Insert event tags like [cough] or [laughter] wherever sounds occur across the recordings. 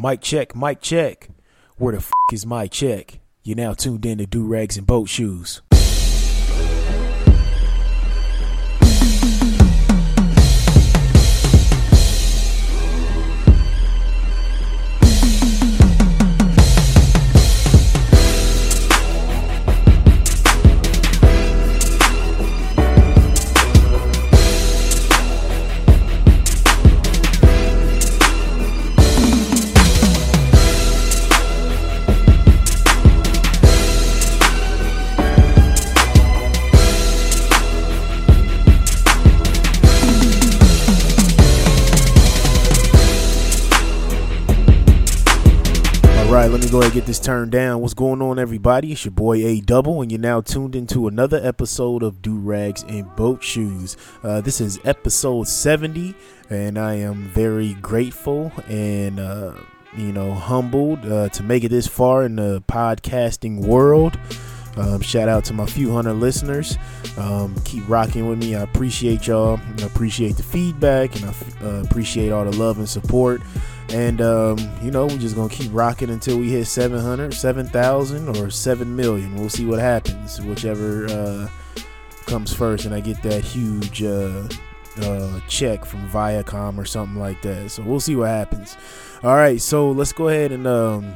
Mic check, mic check. Where the f is my check? You're now tuned in to Do Rags and Boat Shoes. Me go ahead and get this turned down. What's going on, everybody? It's your boy A Double, and you're now tuned into another episode of Do Rags and Boat Shoes. Uh, this is episode 70, and I am very grateful and uh, you know humbled uh, to make it this far in the podcasting world. Um, shout out to my few hundred listeners. Um, keep rocking with me. I appreciate y'all. I appreciate the feedback, and I uh, appreciate all the love and support. And um, you know, we're just gonna keep rocking until we hit 700, 7,000, or 7 million. We'll see what happens, whichever uh, comes first, and I get that huge uh, uh, check from Viacom or something like that. So we'll see what happens. All right, so let's go ahead and um,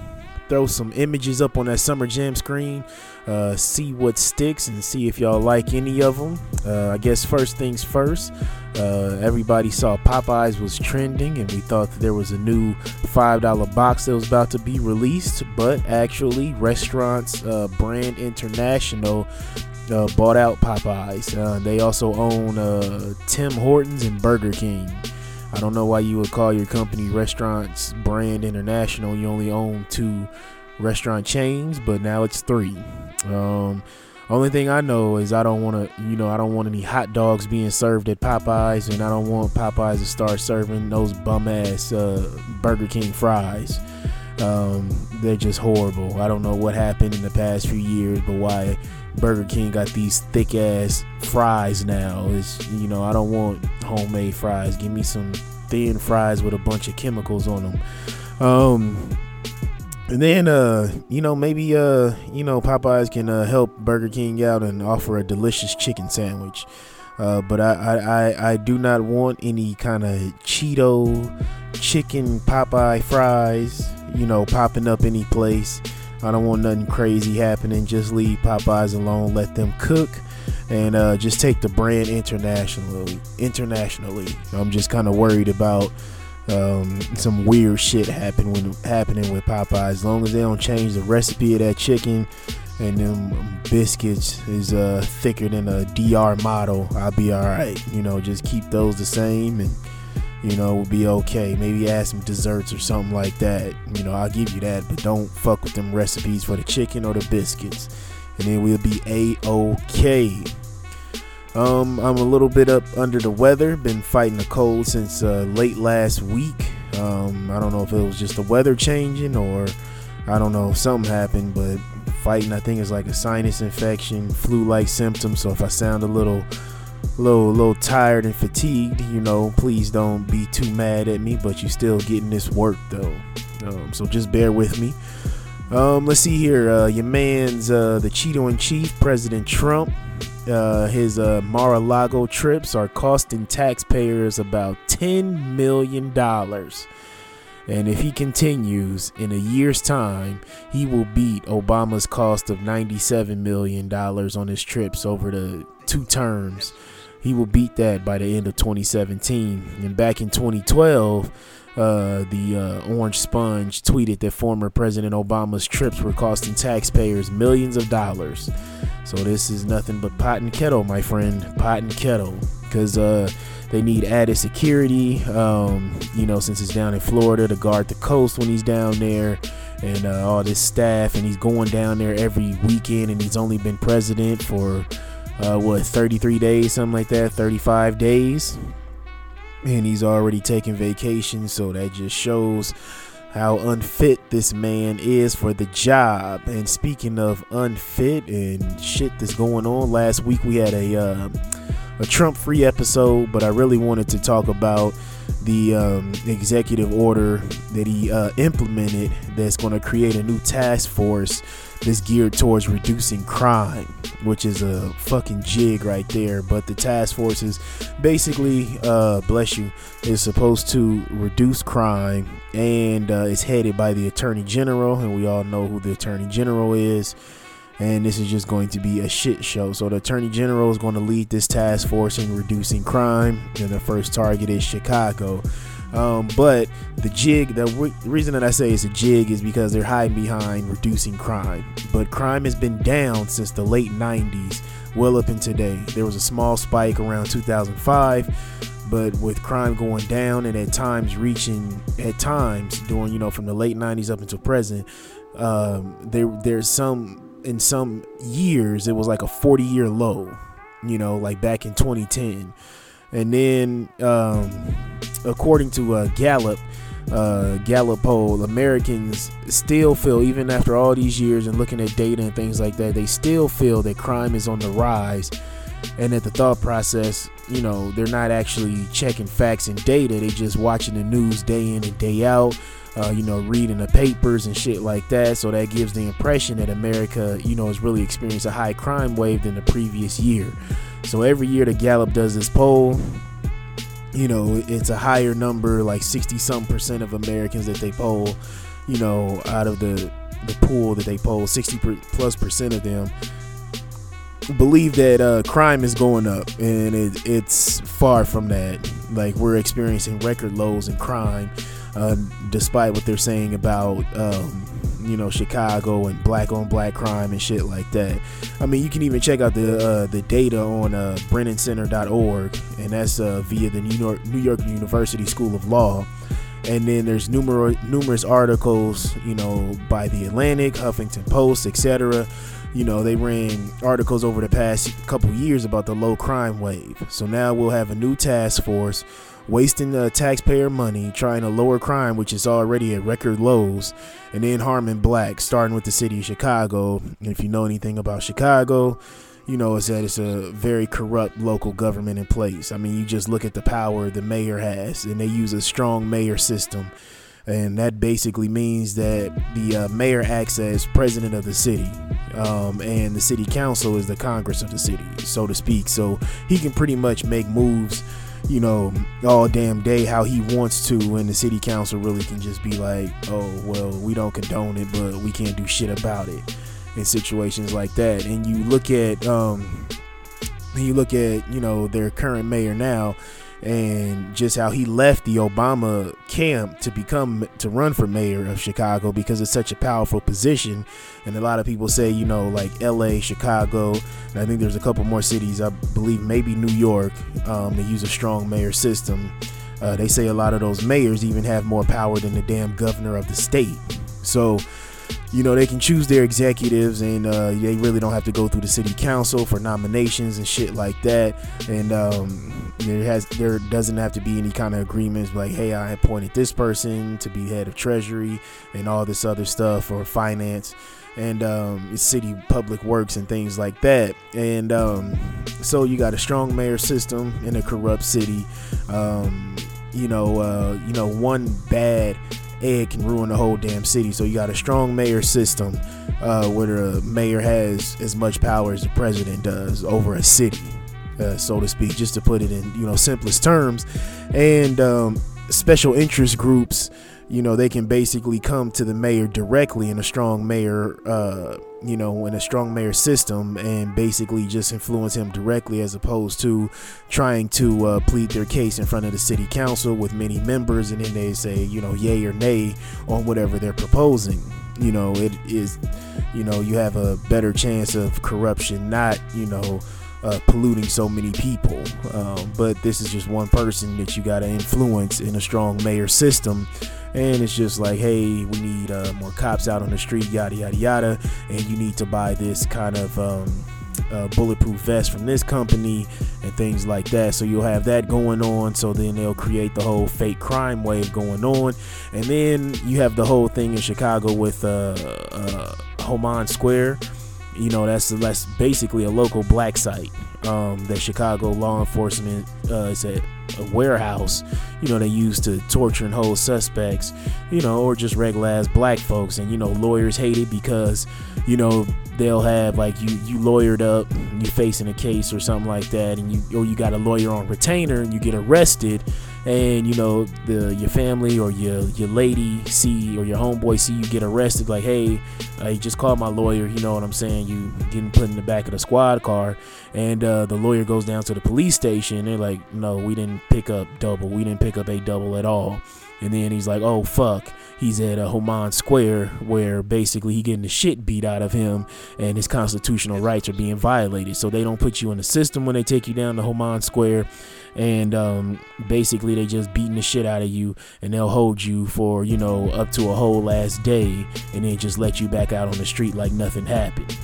throw some images up on that Summer Jam screen. Uh, see what sticks and see if y'all like any of them. Uh, I guess first things first. Uh, everybody saw Popeyes was trending, and we thought that there was a new $5 box that was about to be released. But actually, Restaurants uh, Brand International uh, bought out Popeyes. Uh, they also own Tim Hortons and Burger King. I don't know why you would call your company Restaurants Brand International. You only own two restaurant chains, but now it's three. Um, only thing I know is I don't want to, you know, I don't want any hot dogs being served at Popeyes, and I don't want Popeyes to start serving those bum ass uh, Burger King fries. Um, they're just horrible. I don't know what happened in the past few years, but why Burger King got these thick ass fries now It's you know, I don't want homemade fries. Give me some thin fries with a bunch of chemicals on them. Um, and then, uh, you know, maybe, uh, you know, Popeyes can uh, help Burger King out and offer a delicious chicken sandwich. Uh, but I, I, I, I do not want any kind of Cheeto chicken Popeye fries, you know, popping up any place. I don't want nothing crazy happening. Just leave Popeyes alone. Let them cook, and uh, just take the brand internationally. Internationally, I'm just kind of worried about um, some weird shit happening with Popeyes. As long as they don't change the recipe of that chicken and them biscuits is uh, thicker than a DR model, I'll be all right. You know, just keep those the same and you know we'll be okay. Maybe add some desserts or something like that. You know, I'll give you that, but don't fuck with them recipes for the chicken or the biscuits, and then we'll be a okay. Um, I'm a little bit up under the weather. Been fighting the cold since uh, late last week. Um, I don't know if it was just the weather changing or I don't know something happened, but fighting I think is like a sinus infection, flu-like symptoms. So if I sound a little, little, little tired and fatigued, you know, please don't be too mad at me. But you're still getting this work though, um, so just bear with me. Um, let's see here. Uh, your man's uh, the Cheeto in chief, President Trump. Uh, his uh, Mar-a-Lago trips are costing taxpayers about $10 million. And if he continues in a year's time, he will beat Obama's cost of $97 million on his trips over the two terms. He will beat that by the end of 2017. And back in 2012, uh, the uh, Orange Sponge tweeted that former President Obama's trips were costing taxpayers millions of dollars. So this is nothing but pot and kettle, my friend, pot and kettle, because uh, they need added security. Um, you know, since it's down in Florida to guard the coast when he's down there, and uh, all this staff, and he's going down there every weekend, and he's only been president for uh, what 33 days, something like that, 35 days? And he's already taking vacation so that just shows how unfit this man is for the job. And speaking of unfit and shit that's going on last week we had a uh, a Trump free episode but I really wanted to talk about the um, executive order that he uh, implemented that's going to create a new task force that's geared towards reducing crime, which is a fucking jig right there. But the task force is basically, uh, bless you, is supposed to reduce crime and uh, it's headed by the attorney general, and we all know who the attorney general is and this is just going to be a shit show. So the attorney general is going to lead this task force in reducing crime, and the first target is Chicago. Um, but the jig, the re- reason that I say it's a jig is because they're hiding behind reducing crime. But crime has been down since the late 90s, well up in today. There was a small spike around 2005, but with crime going down and at times reaching, at times during, you know, from the late 90s up until present, um, there there's some in some years it was like a 40 year low you know like back in 2010 and then um, according to uh, gallup uh, gallup poll americans still feel even after all these years and looking at data and things like that they still feel that crime is on the rise. And that the thought process you know they're not actually checking facts and data. They just watching the news day in and day out uh, you know, reading the papers and shit like that. So that gives the impression that America, you know, has really experienced a high crime wave than the previous year. So every year the Gallup does this poll, you know, it's a higher number, like 60 some percent of Americans that they poll, you know, out of the the pool that they poll, 60 plus percent of them believe that uh, crime is going up, and it, it's far from that. Like we're experiencing record lows in crime uh, despite what they're saying about um, you know Chicago and black on black crime and shit like that. I mean, you can even check out the uh, the data on uh, BrennanCenter.org, and that's uh, via the New York New York University School of Law. And then there's numerous numerous articles, you know, by the Atlantic, Huffington Post, etc. You know, they ran articles over the past couple years about the low crime wave. So now we'll have a new task force wasting the taxpayer money trying to lower crime, which is already at record lows, and then harming blacks, starting with the city of Chicago. And if you know anything about Chicago, you know that it's a very corrupt local government in place. I mean, you just look at the power the mayor has, and they use a strong mayor system. And that basically means that the uh, mayor acts as president of the city, um, and the city council is the Congress of the city, so to speak. So he can pretty much make moves you know, all damn day how he wants to, and the city council really can just be like, oh, well, we don't condone it, but we can't do shit about it in situations like that. And you look at, um, you look at, you know, their current mayor now, and just how he left the Obama camp to become to run for mayor of Chicago because it's such a powerful position. And a lot of people say, you know, like LA, Chicago, and I think there's a couple more cities, I believe maybe New York, um, they use a strong mayor system. Uh, they say a lot of those mayors even have more power than the damn governor of the state. So, you know, they can choose their executives and uh, they really don't have to go through the city council for nominations and shit like that. And um, there has there doesn't have to be any kind of agreements like, hey, I appointed this person to be head of treasury and all this other stuff or finance and um, city public works and things like that. And um, so you got a strong mayor system in a corrupt city. Um, you know, uh, you know, one bad egg can ruin the whole damn city. So you got a strong mayor system uh, where the mayor has as much power as the president does over a city, uh, so to speak, just to put it in you know simplest terms. And um, special interest groups you know they can basically come to the mayor directly in a strong mayor uh, you know in a strong mayor system and basically just influence him directly as opposed to trying to uh, plead their case in front of the city council with many members and then they say you know yay or nay on whatever they're proposing you know it is you know you have a better chance of corruption not you know uh, polluting so many people. Um, but this is just one person that you got to influence in a strong mayor system and it's just like hey we need uh, more cops out on the street yada yada yada. And you need to buy this kind of um, uh, bulletproof vest from this company and things like that. So you'll have that going on. So then they'll create the whole fake crime wave going on. And then you have the whole thing in chicago with uh, uh Homan Square. You know that's that's basically a local black site um, that Chicago law enforcement uh, is a a warehouse, you know, they use to torture and hold suspects, you know, or just regular ass black folks. And, you know, lawyers hate it because, you know, they'll have like you you lawyered up, you facing a case or something like that, and you or you got a lawyer on retainer and you get arrested, and you know the your family or your your lady see or your homeboy see you get arrested, like hey, I just called my lawyer, you know what I'm saying? You getting put in the back of the squad car, and uh, the lawyer goes down to the police station. They're like, no, we didn't pick up double, we didn't pick up a double at all. And then he's like, oh fuck, he's at a Homan Square where basically he getting the shit beat out of him and his constitutional rights are being violated. So they don't put you in the system when they take you down to Homan Square. And um, basically they just beating the shit out of you and they'll hold you for, you know, up to a whole last day and then just let you back out on the street like nothing happened.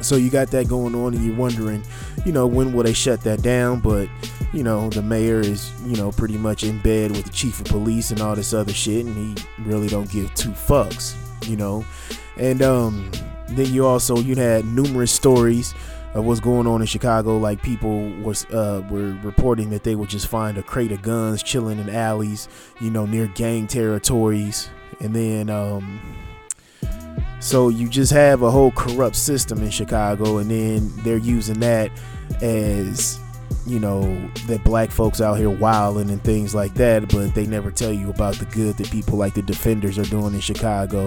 So you got that going on and you're wondering, you know, when will they shut that down? But you know, the mayor is, you know, pretty much in bed with the chief of police and all this other shit, and he really don't give two fucks, you know. And um, then you also you had numerous stories of what's going on in Chicago. Like people was uh, were reporting that they would just find a crate of guns chilling in alleys, you know, near gang territories, and then um, so you just have a whole corrupt system in Chicago, and then they're using that as you know that black folks out here wilding and things like that but they never tell you about the good that people like the defenders are doing in chicago.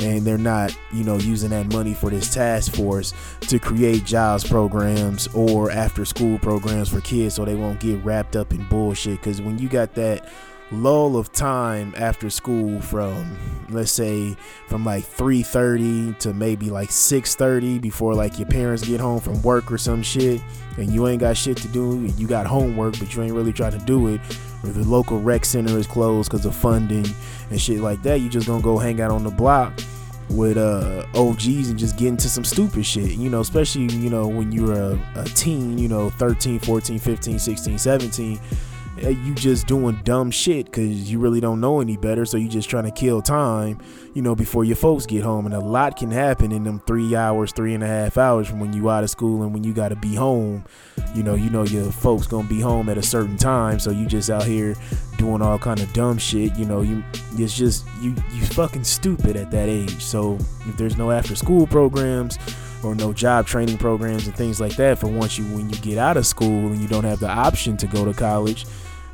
And they're not you know using that money for this task force to create jobs programs or after school programs for kids so they won't get wrapped up in bullshit. Because when you got that lull of time after school from let's say from like 3:30 to maybe like 6:30 before like your parents get home from work or some shit and you ain't got shit to do you got homework but you ain't really trying to do it or the local rec center is closed because of funding and shit like that you just gonna go hang out on the block with uh OGs and just get into some stupid shit you know especially you know when you're a, a teen you know 13 14 15 16 17 Uh, you just doing dumb shit because you really don't know any better. So you just trying to kill time, you know, before your folks get home. And a lot can happen in them three hours, three and a half hours from when you out of school and when you got to be home. You know, you know your folks gonna be home at a certain time, so you just out here doing all kind of dumb shit. You know, you it's just you you fucking stupid at that age. So if there's no after school programs or no job training programs and things like that for once you when you get out of school and you don't have the option to go to college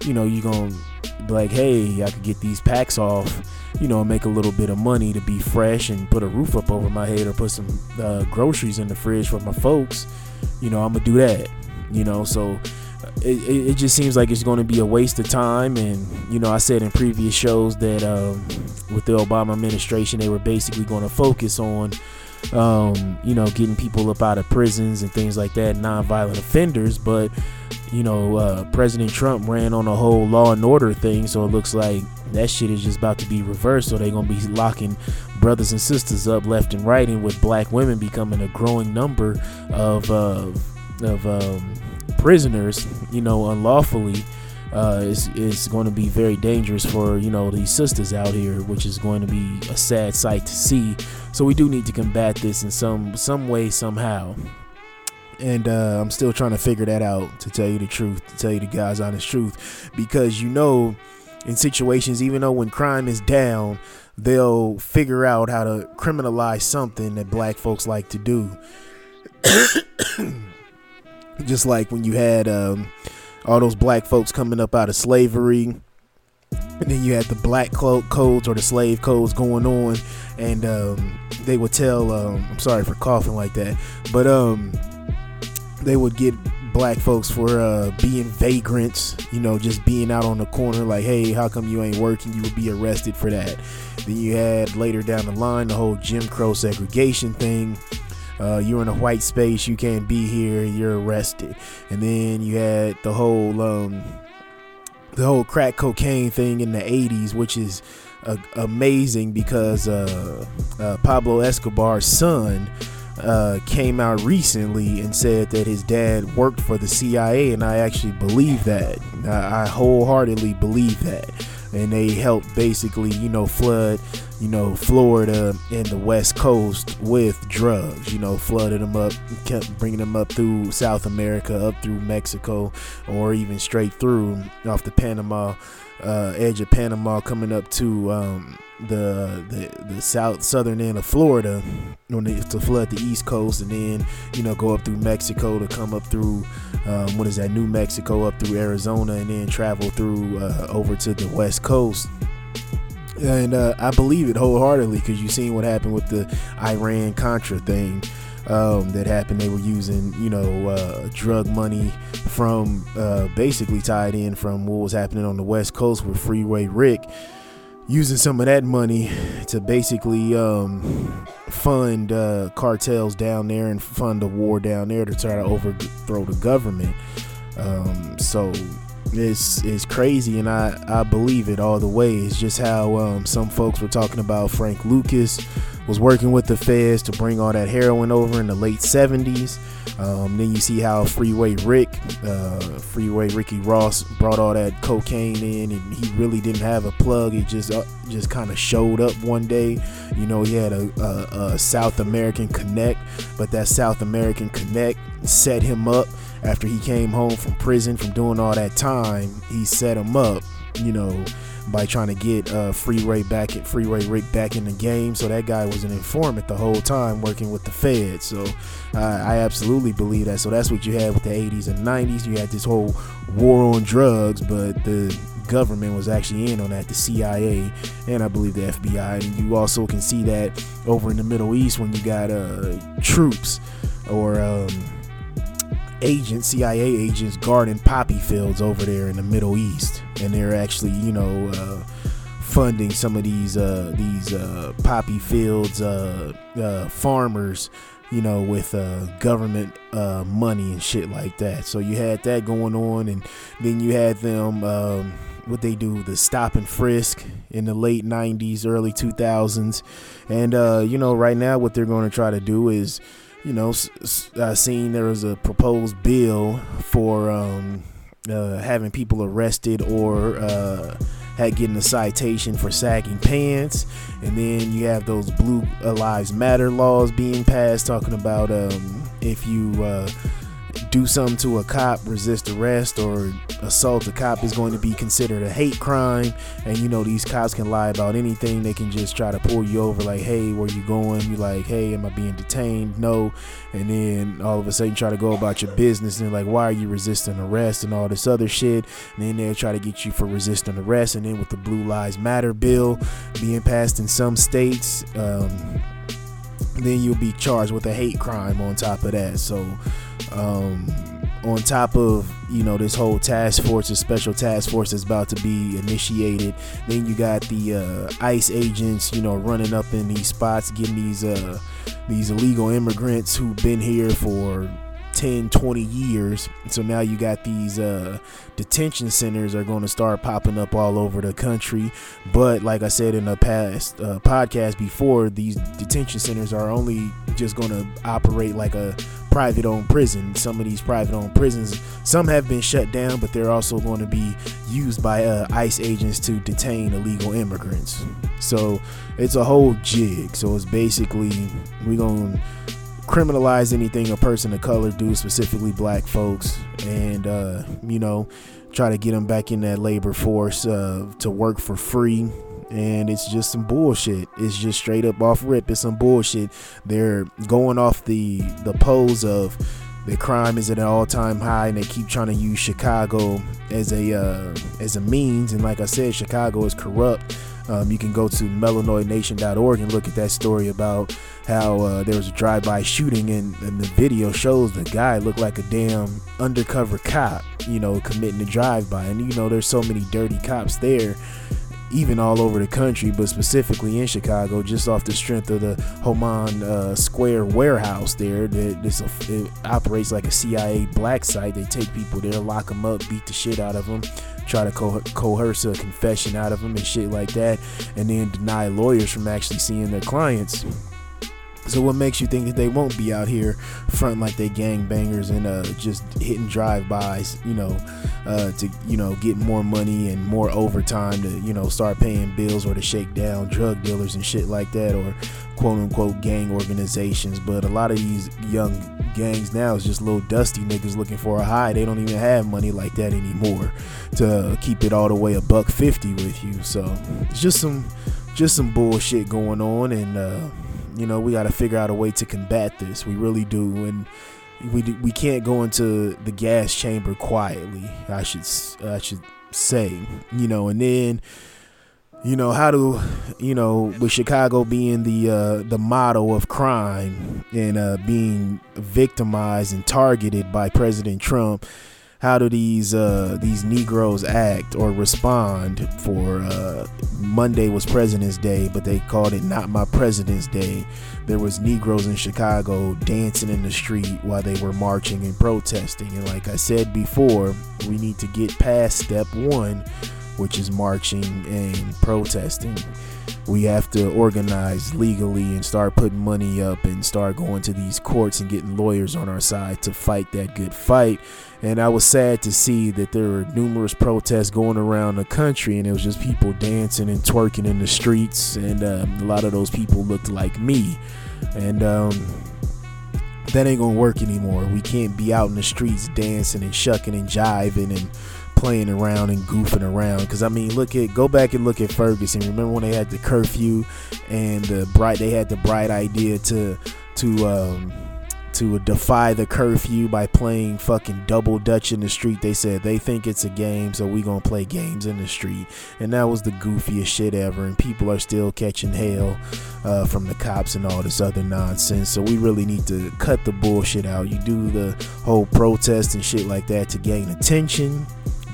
you know, you're going to be like, hey, I could get these packs off, you know, make a little bit of money to be fresh and put a roof up over my head or put some uh, groceries in the fridge for my folks, you know, I'm going to do that, you know, so. It, it, it, just seems like it's going to be a waste of time and you know i said in previous shows that um, with the obama administration they were basically going to focus on um, you know getting people up out of prisons and things like that non-violent offenders but you know, uh, President Trump ran on a whole law and order thing, so it looks like that shit is just about to be reversed. So they're gonna be locking brothers and sisters up left and right, and with black women becoming a growing number of uh, of um, prisoners, you know, unlawfully. Uh, is is going to be very dangerous for you know these sisters out here, which is going to be a sad sight to see. So we do need to combat this in some some way somehow and uh, I'm still trying to figure that out. To tell you the truth, to tell you the guys honest truth, because you know, in situations, even though when crime is down, they'll figure out how to criminalize something that black folks like to do. [coughs] Just like when you had um, all those black folks coming up out of slavery. And then you had the black codes or the slave codes going on, and um, they would tell. Um, I'm sorry for coughing like that, but um, they would get black folks for uh, being vagrants, you know, just being out on the corner, like, hey, how come you ain't working? You would be arrested for that. Then you had later down the line the whole Jim Crow segregation thing. Uh, you're in a white space, you can't be here, you're arrested. And then you had the whole um, the whole crack cocaine thing in the 80s, which is uh, amazing because uh, uh Pablo Escobar's son uh, came out recently and said that his dad worked for the CIA, and I actually believe that. I, I wholeheartedly believe that. And they helped basically, you know, flood you know, Florida and the West Coast with drugs. You know, flooded them up, kept bringing them up through South America, up through Mexico, or even straight through off the Panama uh, edge of Panama, coming up to um, the, the the south southern end of Florida to flood the East Coast, and then you know go up through Mexico to come up through um, what is that New Mexico up through Arizona, and then travel through uh, over to the West Coast and uh, I believe it wholeheartedly because you've seen what happened with the Iran Contra thing um, that happened. They were using, you know, uh, drug money from uh, basically tied in from what was happening on the West Coast with Freeway Rick, using some of that money to basically um, fund uh, cartels down there and fund a war down there to try to overthrow the government. Um, so it's it's crazy and I, I believe it all the way. It's just how um, some folks were talking about Frank Lucas was working with the feds to bring all that heroin over in the late 70s. Um, then you see how Freeway Rick, uh, Freeway Ricky Ross brought all that cocaine in, and he really didn't have a plug. It just uh, just kind of showed up one day. You know, he had a, a, a South American connect, but that South American connect set him up after he came home from prison from doing all that time. He set him up, you know by trying to get uh, Freeway back at Freeway Rick back in the game. So that guy was an informant the whole time working with the Fed. So uh, I absolutely believe that. So that's what you had with the 80s and 90s. You had this whole war on drugs, but the government was actually in on that, the CIA and I believe the FBI. And you also can see that over in the Middle East when you got uh, troops or um, agents, CIA agents guarding poppy fields over there in the Middle East, and they're actually, you know, uh, funding some of these uh, these uh, poppy fields uh, uh, farmers, you know, with uh, government money and shit like that. So you had that going on, and then you had them. Um, what they do, the stop and frisk in the late 90s, early 2000s. And, you know, right now, what they're going to try to do is you know, I seen there was a proposed bill for um, uh, having people arrested or uh, had getting a citation for sagging pants, and then you have those Blue Lives Matter laws being passed, talking about um, if you uh, do something to a cop, resist arrest, or assault a cop is going to be considered a hate crime. And you know, these cops can lie about anything. They can just try to pull you over, like, hey, where you going? You like, hey, am I being detained? No. And then all of a sudden try to go about your business and like, why are you resisting arrest and all this other shit? And then they'll try to get you for resisting arrest. And then with the Blue Lives Matter bill being passed in some states, um, then you'll be charged with a hate crime on top of that. So, um, on top of you know this whole task force, a special task force is about to be initiated. Then you got the uh, ICE agents, you know, running up in these spots, getting these uh, these illegal immigrants who've been here for 10 20 years so now you got these uh, detention centers are going to start popping up all over the country but like i said in the past uh, podcast before these detention centers are only just going to operate like a private owned prison. Some of these private owned prisons some have been shut down but they're also going to be used by uh, ice agents to detain illegal immigrants. So it's a whole jig. So it's basically we're going to criminalize anything a person of color do, specifically black folks, and uh, you know, try to get them back in that labor force uh, to work for free. And it's just some bullshit. It's just straight up off rip. It's some bullshit. They're going off the the pose of the crime is at an all-time high, and they keep trying to use Chicago as a uh, as a means. And like I said, Chicago is corrupt um, you can go to melanoidnation.org and look at that story about how uh, there was a drive-by shooting, and, and, the video shows the guy looked like a damn undercover cop, you know, committing a drive-by. And you know, there's so many dirty cops there, even all over the country, but specifically in Chicago, just off the strength of the Homan uh, Square warehouse there. That it operates like a CIA black site. They take people there, lock them up, beat the shit out of them try to co- coerce a confession out of them and shit like that, and then deny lawyers from actually seeing their clients. So what makes you think that they won't be out here front like they gang bangers and uh, just hitting drive-bys, you know, uh, to you know get more money and more overtime to you know start paying bills or to shake down drug dealers and shit like that or quote unquote gang organizations. But a lot of these young gangs now is just little dusty niggas looking for a high. They don't even have money like that anymore to keep it all the way a buck fifty with you. So it's just some just some bullshit going on and. Uh, you know, we got to figure out a way to combat this. We really do, and we we can't go into the gas chamber quietly. I should I should say, you know, and then you know how to you know with chicago being the uh the model of crime and uh being victimized and targeted by president trump how do these uh, these Negroes act or respond? For uh, Monday was President's Day, but they called it not my President's Day. There was Negroes in Chicago dancing in the street while they were marching and protesting. And like I said before, we need to get past step one, which is marching and protesting we have to organize legally and start putting money up and start going to these courts and getting lawyers on our side to fight that good fight. And I was sad to see that there were numerous protests going around the country, and it was just people dancing and twerking in the streets. And um, a lot of those people looked like me. And um, that ain't gonna work anymore. We can't be out in the streets dancing and shucking and jiving and playing around and goofing around. Because I mean, look at go back and look at Ferguson. Remember when they had the curfew and the bright? They had the bright idea to to um, to defy the curfew by playing fucking double dutch in the street. They said they think it's a game, so we gonna play games in the street, and that was the goofiest shit ever. And people are still catching hell uh, from the cops and all this other nonsense. So we really need to cut the bullshit out. You do the whole protest and shit like that to gain attention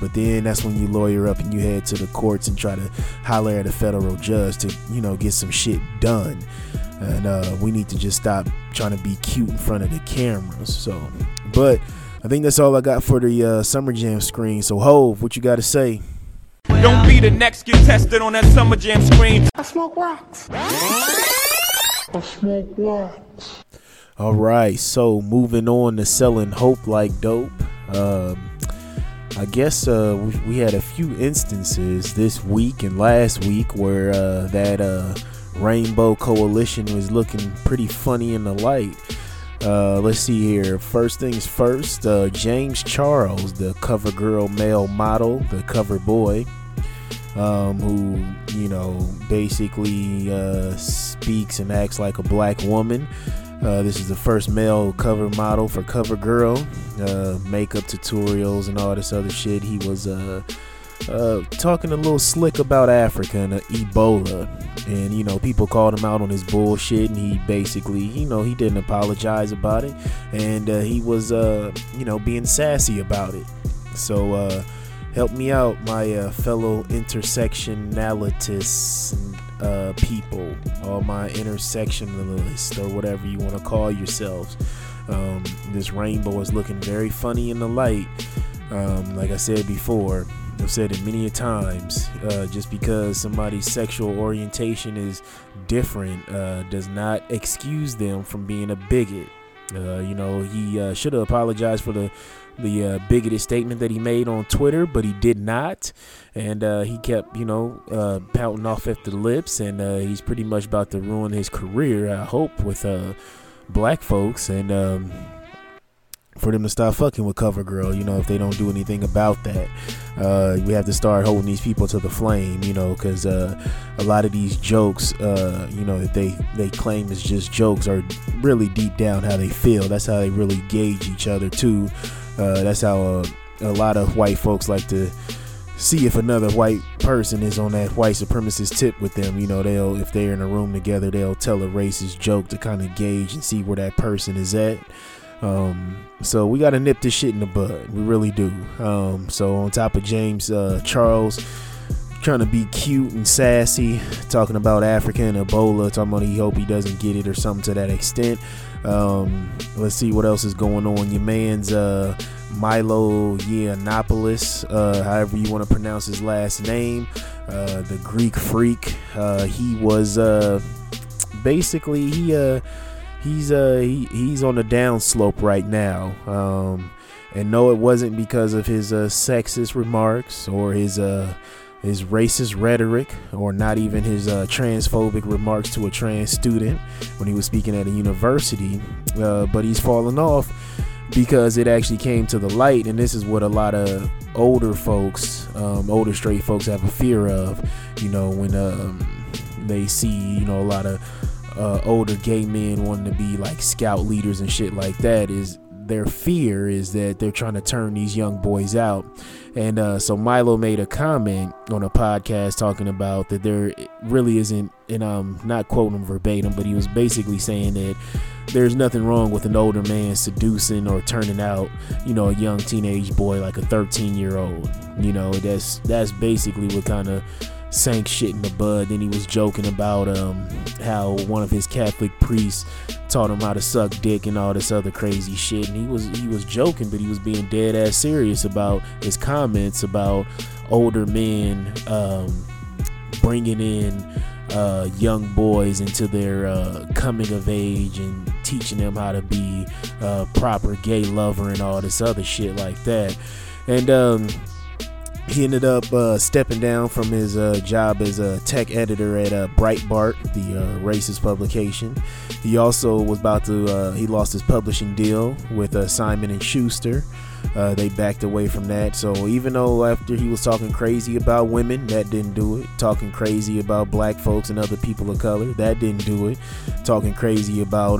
but then that's when you lawyer up and you head to the courts and try to holler at a federal judge to, you know, get some shit done. And uh, we need to just stop trying to be cute in front of the cameras. So, but I think that's all I got for the uh, Summer Jam screen. So, Hove, what you got to say? Don't be the next get tested on that Summer Jam screen. I smoke rocks. I smoke rocks. All right, so moving on to selling hope like dope. Um, I guess uh, we, we, had a few instances this week and last week where uh, that uh, Rainbow Coalition was looking pretty funny in the light. Uh, let's see here. First things first, uh, James Charles, the cover girl male model, the cover boy, um, who, you know, basically uh, speaks and acts like a black woman. Uh, this is the first male cover model for CoverGirl, uh, makeup tutorials and all this other shit. He was uh, uh, talking a little slick about Africa and Ebola, and you know people called him out on his bullshit, and he basically, you know, he didn't apologize about it, and uh, he was, uh, you know, being sassy about it. So help me out, my fellow intersectionalists uh, people, all my intersectionalists, or whatever you want to call yourselves. Um, this rainbow is looking very funny in the light. Um, like I said before, I've said it many a times. Uh, just because somebody's sexual orientation is different uh, does not excuse them from being a bigot. Uh, you know, he uh, should have apologized for the the uh, bigoted statement that he made on Twitter, but he did not, and uh, he kept, you know, pouting off at the lips, and he's pretty much about to ruin his career. I hope with black folks, and um, for them to stop fucking with CoverGirl, you know, if they don't do anything about that, uh, we have to start holding these people to the flame, you know, because a lot of these jokes, you know, that they they claim is just jokes, are really deep down how they feel. That's how they really gauge each other too. Uh, that's how uh, a lot of white folks like to see if another white person is on that white supremacist tip with them. You know, they'll if they're in a room together, they'll tell a racist joke to kind of gauge and see where that person is at. Um, so we got to nip this shit in the bud. We really do. Um, so on top of James uh, Charles trying to be cute and sassy, talking about Africa and Ebola, talking about he hope he doesn't get it or something to that extent. Um, let's see what else is going on. Your man's uh, Milo Yiannopoulos, uh, however you want to pronounce his last name, uh, the Greek freak. Uh, he was uh, basically he uh, he's uh he, he's on the downslope right now. Um, and no, it wasn't because of his uh, sexist remarks or his uh his racist rhetoric or not even his uh, transphobic remarks to a trans student when he was speaking at a university. Uh, but he's fallen off because it actually came to the light, and this is what a lot of older folks, um, older straight folks, have a fear of. You know, when um, they see you know a lot of uh, older gay men wanting to be like scout leaders and shit like that is their fear is that they're trying to turn these young boys out. And uh, so Milo made a comment on a podcast talking about that there really isn't, and I'm not quoting him verbatim, but he was basically saying that there's nothing wrong with an older man seducing or turning out, you know, a young teenage boy like a 13 year old. You know, that's that's basically what kind of sank shit in the bud. Then he was joking about um, how one of his Catholic priests taught him how to suck dick and all this other crazy shit. And he was he was joking, but he was being dead ass serious about his comments about older men um, bringing in uh, young boys into their uh, coming of age and teaching them how to be a proper gay lover and all this other shit like that. And um, he ended up uh, stepping down from his uh, job as a tech editor at uh, Breitbart, the uh, racist publication. He also was about to uh, he lost his publishing deal with uh, Simon and Schuster. They backed away from that. So even though after he was talking crazy about women, that didn't do it. Talking crazy about black folks and other people of color, that didn't do it. Talking crazy about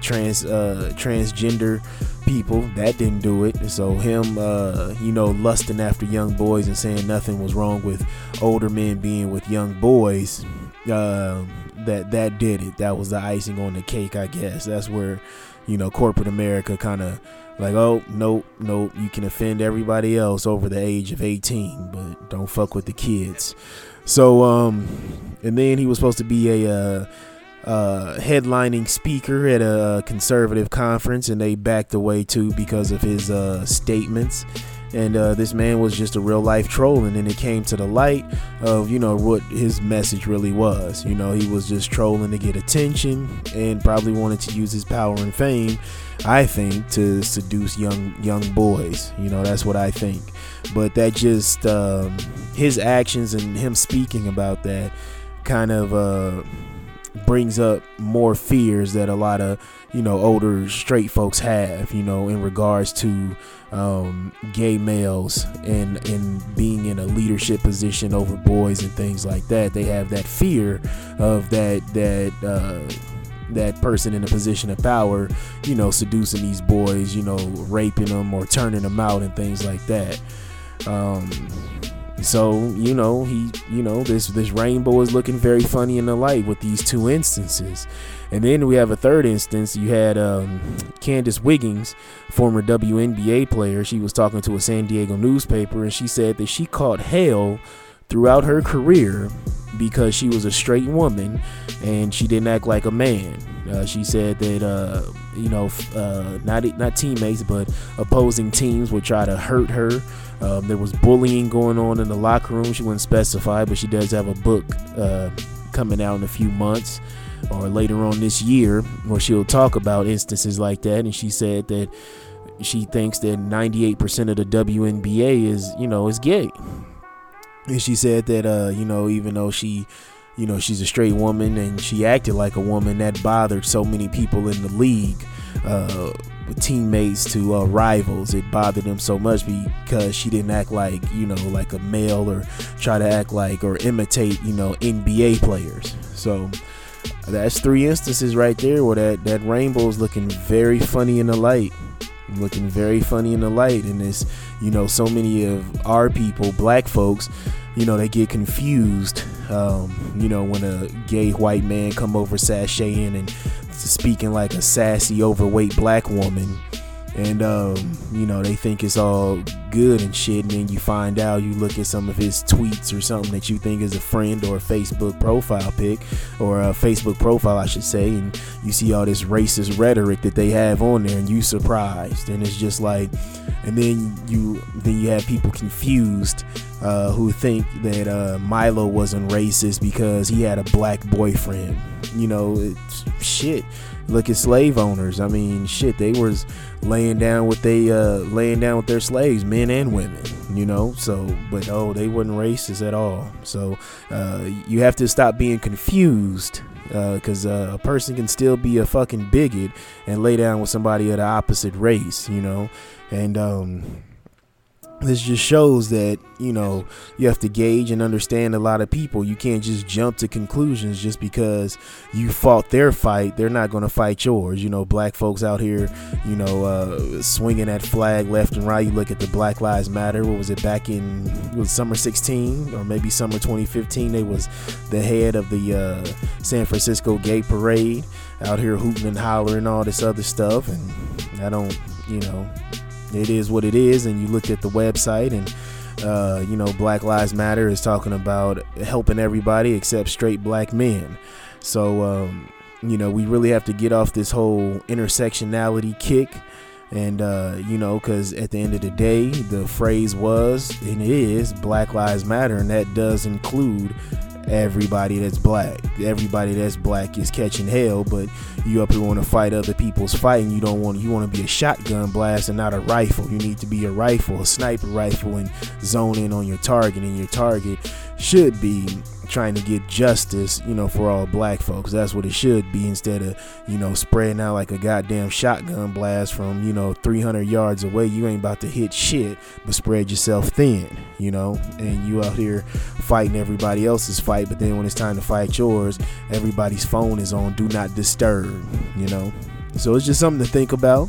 trans transgender people that didn't do it so him uh, you know lusting after young boys and saying nothing was wrong with older men being with young boys uh, that that did it that was the icing on the cake i guess that's where you know corporate america kind of like oh nope nope you can offend everybody else over the age of 18 but don't fuck with the kids so um and then he was supposed to be a uh, uh, headlining speaker at a conservative conference, and they backed away too because of his uh, statements. And uh, this man was just a real life troll, and then it came to the light of you know what his message really was. You know, he was just trolling to get attention, and probably wanted to use his power and fame, I think, to seduce young young boys. You know, that's what I think. But that just um, his actions and him speaking about that kind of uh, brings up more fears that a lot of you know older straight folks have you know in regards to um, gay males and and being in a leadership position over boys and things like that they have that fear of that that uh, that person in a position of power you know seducing these boys you know raping them or turning them out and things like that. Um, so you know he, you know this this rainbow is looking very funny in the light with these two instances, and then we have a third instance. You had um, Candice Wiggins, former WNBA player. She was talking to a San Diego newspaper, and she said that she caught hell throughout her career because she was a straight woman and she didn't act like a man. Uh, she said that uh, you know uh, not not teammates but opposing teams would try to hurt her um, there was bullying going on in the locker room. She wouldn't specify, but she does have a book uh, coming out in a few months or later on this year where she'll talk about instances like that. And she said that she thinks that 98% of the WNBA is, you know, is gay. And she said that, uh, you know, even though she, you know, she's a straight woman and she acted like a woman, that bothered so many people in the league. Uh, teammates to uh, rivals. It bothered them so much because she didn't act like you know like a male or try to act like or imitate you know NBA players. So that's three instances right there where that that rainbow is looking very funny in the light looking very funny in the light and it's you know so many of our people black folks you know they get confused um, you know when a gay white man come over sashaying and speaking like a sassy, overweight black woman. And, um, you know, they think it's all good and shit. And then you find out, you look at some of his tweets or something that you think is a friend or a Facebook profile pic, or a Facebook profile, I should say. And you see all this racist rhetoric that they have on there, and you surprised. And it's just like, and then you, then you have people confused uh, who think that uh, Milo wasn't racist because he had a black boyfriend you know, it's shit. Look at slave owners. I mean, shit, they was laying down with they uh laying down with their slaves, men and women, you know. So, but oh, they wasn't racist at all. So, uh, you have to stop being confused because uh, uh, a person can still be a fucking bigot and lay down with somebody of the opposite race, you know, and um, this just shows that you know you have to gauge and understand a lot of people. You can't just jump to conclusions just because you fought their fight. They're not going to fight yours. You know black folks out here you know uh, swinging that flag left and right. You look at the black lives matter. What was it back in it was summer 16 or maybe summer 2015 they was the head of the uh, san francisco gay parade out here hooting and hollering all this other stuff. And i don't you know it is what it is, and you look at the website and. Uh, you know, Black Lives Matter is talking about helping everybody except straight black men. So, um, you know, we really have to get off this whole intersectionality kick. And, uh, you know, because at the end of the day, the phrase was and it is Black Lives Matter, and that does include everybody that's black. Everybody that's black is catching hell, but you up here want to fight other people's fighting. You don't want you want to be a shotgun blast and not a rifle. You need to be a rifle, a sniper rifle, and zone in on your target. And your target should be trying to get justice, you know, for all black folks. That's what it should be instead of, you know, spreading out like a goddamn shotgun blast from, you know, 300 yards away. You ain't about to hit shit, but spread yourself thin, you know, and you out here fighting everybody else's fight. But then when it's time to fight yours, everybody's phone is on do not disturb, you know. So it's just something to think about.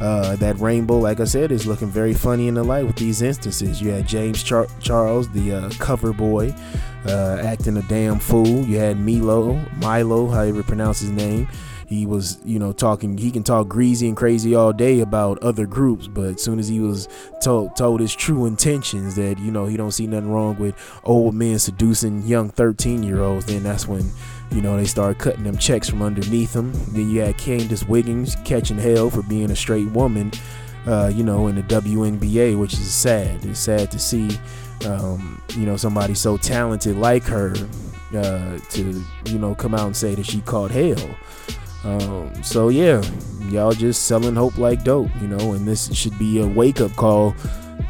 Uh, that rainbow, like I said, is looking very funny in the light with these instances. You had James Char- Charles, the uh, cover boy, uh, acting a damn fool. You had Milo, Milo, however you pronounce his name. He was, you know, talking. He can talk greasy and crazy all day about other groups, but as soon as he was told told his true intentions that you know he don't see nothing wrong with old men seducing young 13 year olds, then that's when you know, they started cutting them checks from underneath them. Then you had Candice Wiggins catching hell for being a straight woman, uh, you know, in the WNBA, which is sad. It's sad to see, um, you know, somebody so talented like her uh, to, you know, come out and say that she caught hell. Um, so yeah, y'all just selling hope like dope, you know, and this should be a wake up call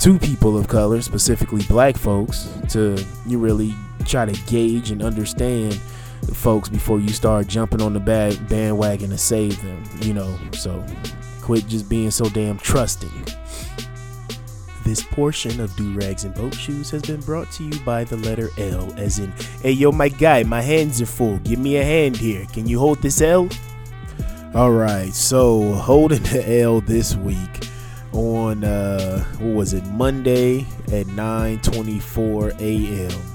to people of color, specifically black folks, to you really try to gauge and understand folks before you start jumping on the bandwagon to save them, you know. So quit just being so damn trusting. This portion of Do Rags and Boat Shoes has been brought to you by the letter L, as in, hey yo, my guy, my hands are full. Give me a hand here. Can you hold this L? Alright, so holding the L this week on uh what was it, Monday at 9:24 a.m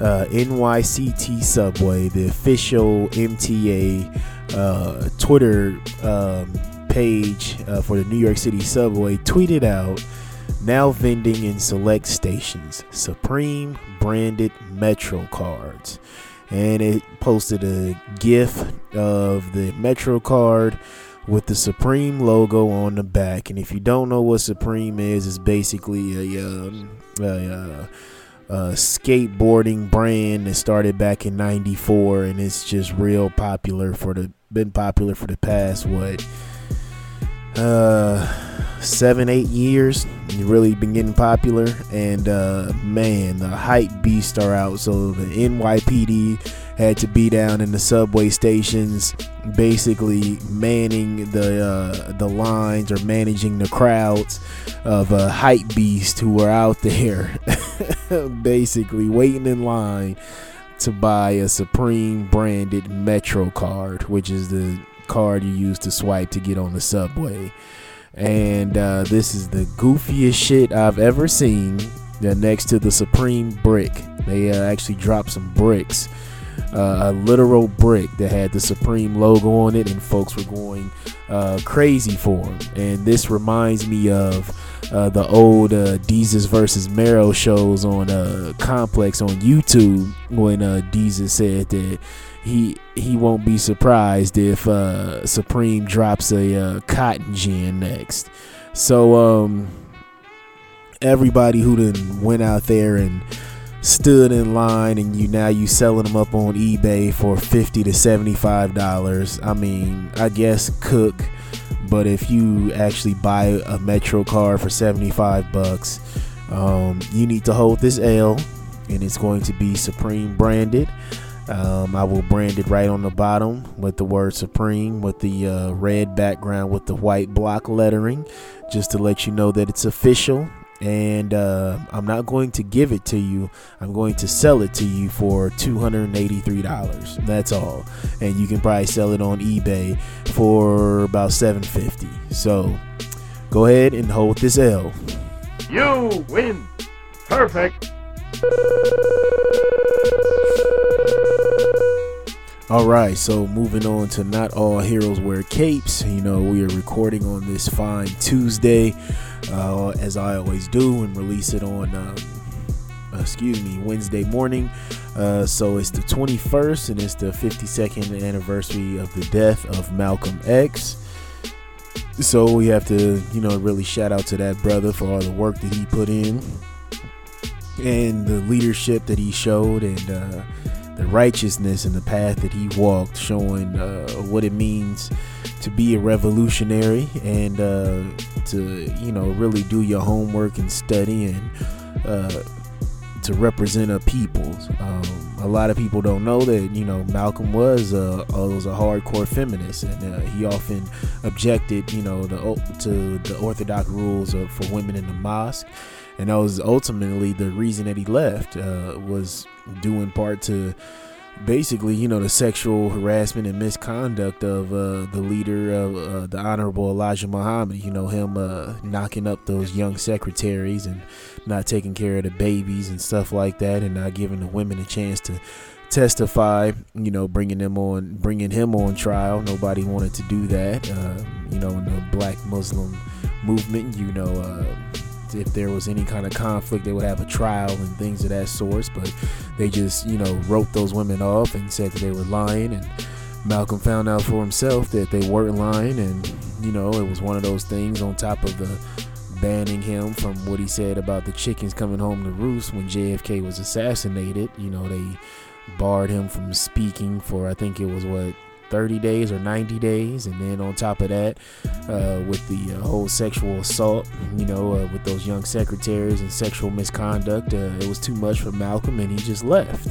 uh, NYCT Subway, the official MTA uh, Twitter um, page uh, for the New York City Subway, tweeted out now vending in select stations Supreme branded Metro cards. And it posted a GIF of the Metro card with the Supreme logo on the back. And if you don't know what Supreme is, it's basically a, um, a, a uh, uh, skateboarding brand that started back in 94 and it's just real popular for the been popular for the past what uh seven eight years really been getting popular. And uh man the hype beasts are out. So the nypd had to be down in the subway stations basically manning the uh, the lines or managing the crowds of uh, hype beasts who were out there. [laughs] Basically waiting in line to buy a supreme branded metro card which is the card you use to swipe to get on the subway and uh, this is the goofiest shit i've ever seen next to the supreme brick they uh, actually dropped some bricks uh, a literal brick that had the Supreme logo on it, and folks were going uh, crazy for them. And this reminds me of uh, the old uh, Desus versus Mero shows on uh, Complex on YouTube when uh, Desus said that he he won't be surprised if uh, Supreme drops a uh, cotton gin next. So um, everybody who then went out there and stood in line and you now you selling them up on eBay for 50 to 75 dollars. I mean, I guess cook, but if you actually buy a Metro card for 75 bucks, um, you need to hold this L and it's going to be Supreme branded. Um, I will brand it right on the bottom with the word Supreme with the uh, red background with the white block lettering, just to let you know that it's official. And uh, I'm not going to give it to you. I'm going to sell it to you for $283. That's all. And you can probably sell it on eBay for about 750. So go ahead and hold this L. You win. Perfect. All right, so moving on to not all heroes wear capes. You know, we are recording on this fine Tuesday, uh, as I always do, and release it on, um, excuse me, Wednesday morning. Uh, so it's the 21st, and it's the 52nd anniversary of the death of Malcolm X. So we have to, you know, really shout out to that brother for all the work that he put in and the leadership that he showed, and uh, the righteousness and the path that he walked, showing uh, what it means to be a revolutionary and uh, to you know really do your homework and study and uh, to represent a people. Um, a lot of people don't know that you know Malcolm was a was a hardcore feminist, and uh, he often objected, you know, the, to the orthodox rules of, for women in the mosque, and that was ultimately the reason that he left. Uh, was due in part to basically, you know, the sexual harassment and misconduct of uh, the leader of uh, the Honorable Elijah Muhammad. You know, him uh, knocking up those young secretaries and not taking care of the babies and stuff like that, and not giving the women a chance to testify. You know, bringing them on, bringing him on trial. Nobody wanted to do that. Uh, you know, in the Black Muslim movement, you know uh, if there was any kind of conflict, they would have a trial and things of that sort. But they just, you know, wrote those women off and said that they were lying. And Malcolm found out for himself that they weren't lying. And, you know, it was one of those things on top of the banning him from what he said about the chickens coming home to roost when JFK was assassinated. You know, they barred him from speaking for, I think it was what, 30 days or 90 days and then on top of that uh, with the uh, whole sexual assault you know uh, with those young secretaries and sexual misconduct uh, it was too much for malcolm and he just left.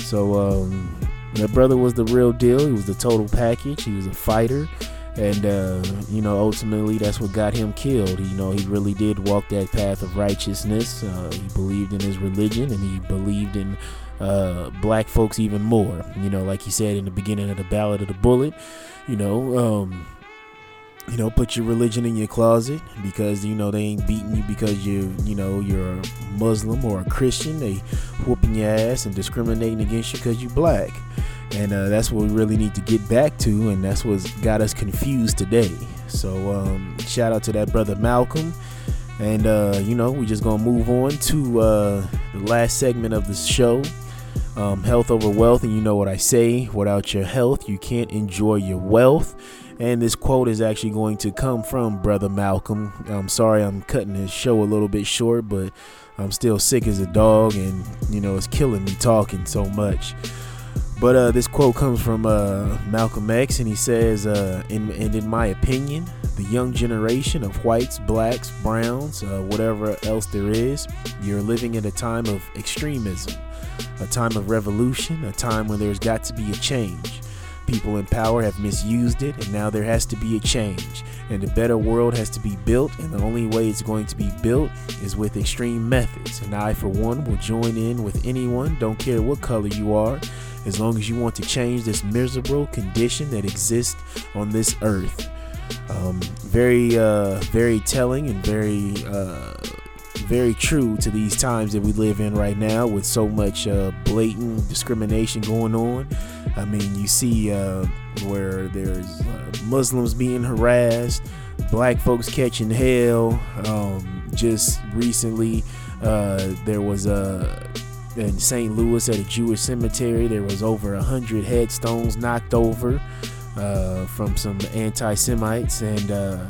So um, that brother was the real deal. He was the total package. He was a fighter. And uh, you know ultimately that's what got him killed. You know he really did walk that path of righteousness. Uh, he believed in his religion and he believed in uh, black folks even more. You know, like you said in the beginning of the Ballot of the Bullet, you know, um, you know, put your religion in your closet because you know they ain't beating you because you you know you're a Muslim or a Christian. They whooping your ass and discriminating against you because you're black. And uh, that's what we really need to get back to, and that's what's got us confused today. So um, shout out to that brother Malcolm. And uh, you know, we're just gonna move on to uh, the last segment of the show. Um, health over wealth, and you know what I say without your health, you can't enjoy your wealth. And this quote is actually going to come from Brother Malcolm. I'm sorry I'm cutting his show a little bit short, but I'm still sick as a dog, and you know, it's killing me talking so much. But uh, this quote comes from uh, Malcolm X, and he says, uh, in, and in my opinion, the young generation of whites, blacks, browns, uh, whatever else there is, you're living in a time of extremism a time of revolution, a time when there's got to be a change. People in power have misused it, and now there has to be a change. And a better world has to be built, and the only way it's going to be built is with extreme methods. And I, for one, will join in with anyone, don't care what color you are, as long as you want to change this miserable condition that exists on this earth. Um, very, uh, very telling and very uh, very true to these times that we live in right now with so much uh, blatant discrimination going on. I mean, you see uh, where there's uh, Muslims being harassed, black folks catching hell. Um, just recently, uh, there was a in St. Louis at a Jewish cemetery. There was over a hundred headstones knocked over uh, from some anti-Semites, and uh,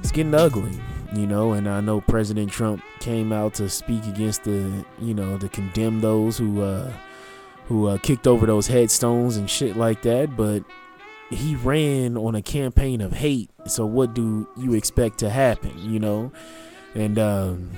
it's getting ugly you know, and I know President Trump came out to speak against the, you know, to condemn those who, uh, who uh, kicked over those headstones and shit like that. But he ran on a campaign of hate. So what do you expect to happen? You know, and um,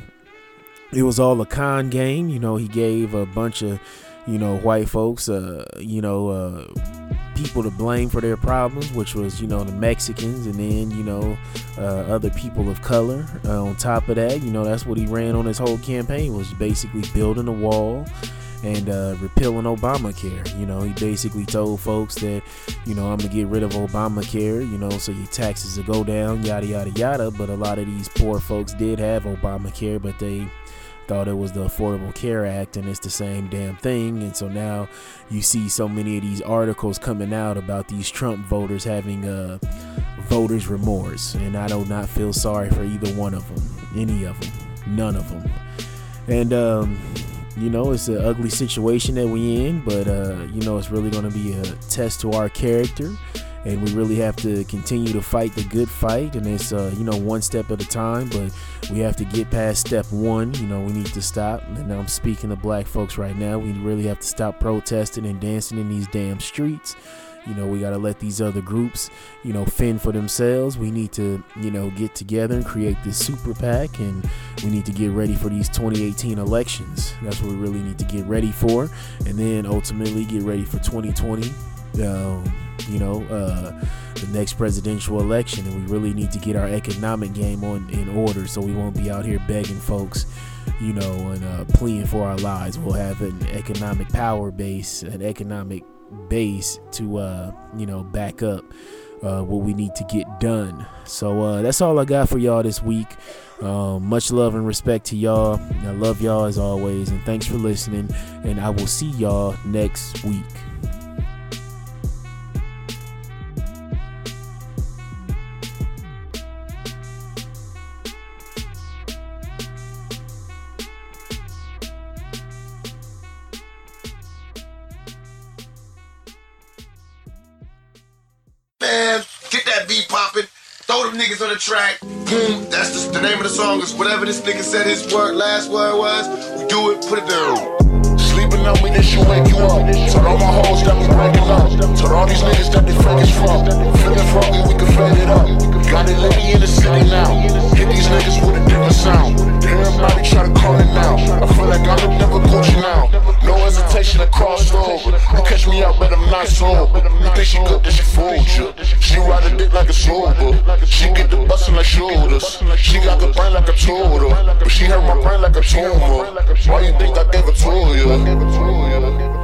it was all a con game. You know, he gave a bunch of, you know, white folks, uh, you know, uh, people to blame for their problems, which was, you know, the Mexicans and then, you know, uh, other people of color. Uh, on top of that, you know, that's what he ran on his whole campaign was basically building a wall and uh, repealing Obamacare. You know, he basically told folks that, you know, I'm gonna get rid of Obamacare. You know, so your taxes will go down, yada yada yada. But a lot of these poor folks did have Obamacare, but they thought it was the Affordable Care Act, and it's the same damn thing. And so now you see so many of these articles coming out about these Trump voters having uh, voters' remorse, and I do not feel sorry for either one of them, any of them, none of them. And um, you know, it's an ugly situation that we in, but uh, you know, it's really going to be a test to our character and we really have to continue to fight the good fight and it's uh, you know one step at a time but we have to get past step one you know we need to stop. And i'm speaking to black folks right now we really have to stop protesting and dancing in these damn streets. You know we got to let these other groups you know fend for themselves. We need to you know get together and create this super pac and we need to get ready for these 2018 elections. That's what we really need to get ready for. And then ultimately get ready for 2020 um, you know, uh, the next presidential election, and we really need to get our economic game on in order so we won't be out here begging folks, you know, and uh, pleading for our lives. We'll have an economic power base, an economic base to, uh, you know, back up. Uh, what we need to get done. So uh, that's all I got for y'all this week. Um, much love and respect to y'all. I love y'all as always, and thanks for listening. And I will see y'all next week. Niggas on the track. Boom. That's just the name of the song. Is whatever this nigga said his word, last word was. We do it. Put it down. Sleeping on me, this should wake you up. Told all my hoes that we breaking up. Told all these niggas that they fake as fuck. Feeling froggy, we can fade it up. Got it lady in the city now. Hit these niggas with a different sound. Everybody try to call it now. I feel like I'm never Gucci now. No hesitation to cross over. You catch me out, but I'm not sober. You think she good, then she fooled you. She ride a dick like a sober. She get the bustin' like shoulders. She got the brain like a total. But she hurt my brain like a tumor. Why you think I gave it to you?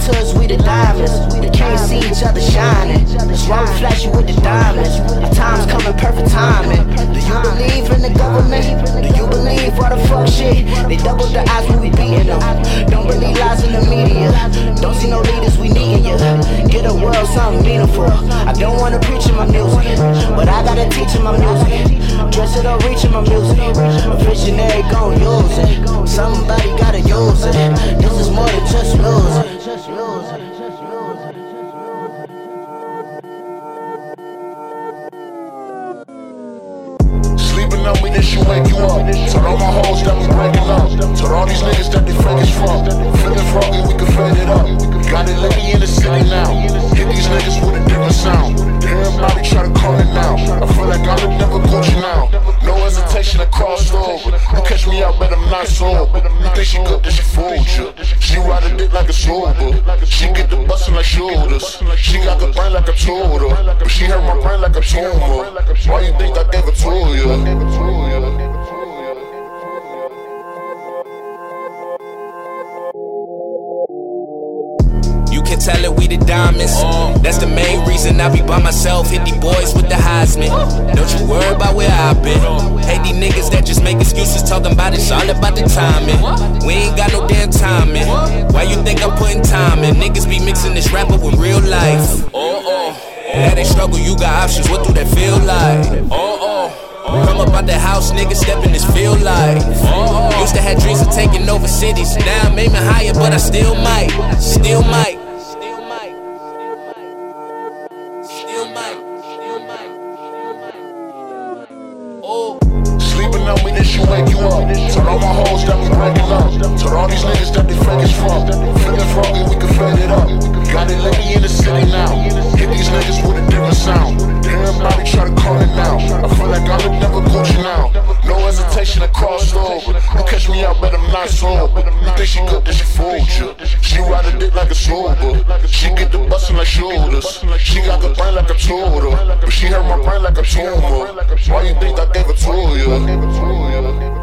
To us, we the diamonds. Can't see each other shining. That's why we flash you with the diamonds. The time's coming, perfect timing. Do you believe in the government? Do you believe all the fuck shit? They double the odds when we beating them. Don't believe lies in the media. Don't see no leaders, we needing you. Get a world something meaningful. I don't wanna preach in my music, but I gotta teach in my music. Dress it up, reach in my music. A visionary gon' use it. Somebody gotta use it. This is more than just music. Just use Sleeping on me, this should wake you up. Told all my hoes that we breaking up. Told all these niggas that they fake as fuck. Feeling froggy, we can fade it up. Got it lady in the city now. Hit these niggas with a different sound. Everybody try to call it now. I feel like I'm never Gucci now. No hesitation to cross over. You catch me out, but I'm not sober. You think she good, then she fooled you. She ride a dick like a sober. She get the bustin' like shoulders. She got the brain like a total. But she hurt my brain like a tumor. Why you think I gave it to you? You diamonds. That's the main reason I be by myself. Hit these boys with the Heisman. Don't you worry about where I've been. Hate these niggas that just make excuses talking about it's all about the timing. We ain't got no damn timing. Why you think I'm putting time in? Niggas be mixing this rapper with real life. Oh oh. That ain't struggle, you got options. What do that feel like? Oh oh. Come up out the house, nigga, step in this field like. Used to have dreams of taking over cities. Now I'm aiming higher, but I still might. Still might. Niggas that they fake as fuck. Feeling froggy, we can fade it up. Got it lady in the city now. Hit these niggas with a different sound. Everybody try to call it now. I feel like I would never Gucci now. No hesitation, I crossed over. You catch me out, but I'm not sober. You think she good, then she fooled you. She ride a dick like a sober. She get the bustin' like shoulders. She got the brain like a tutor. But she hurt my brain like a tumor. Why you think I gave it to you?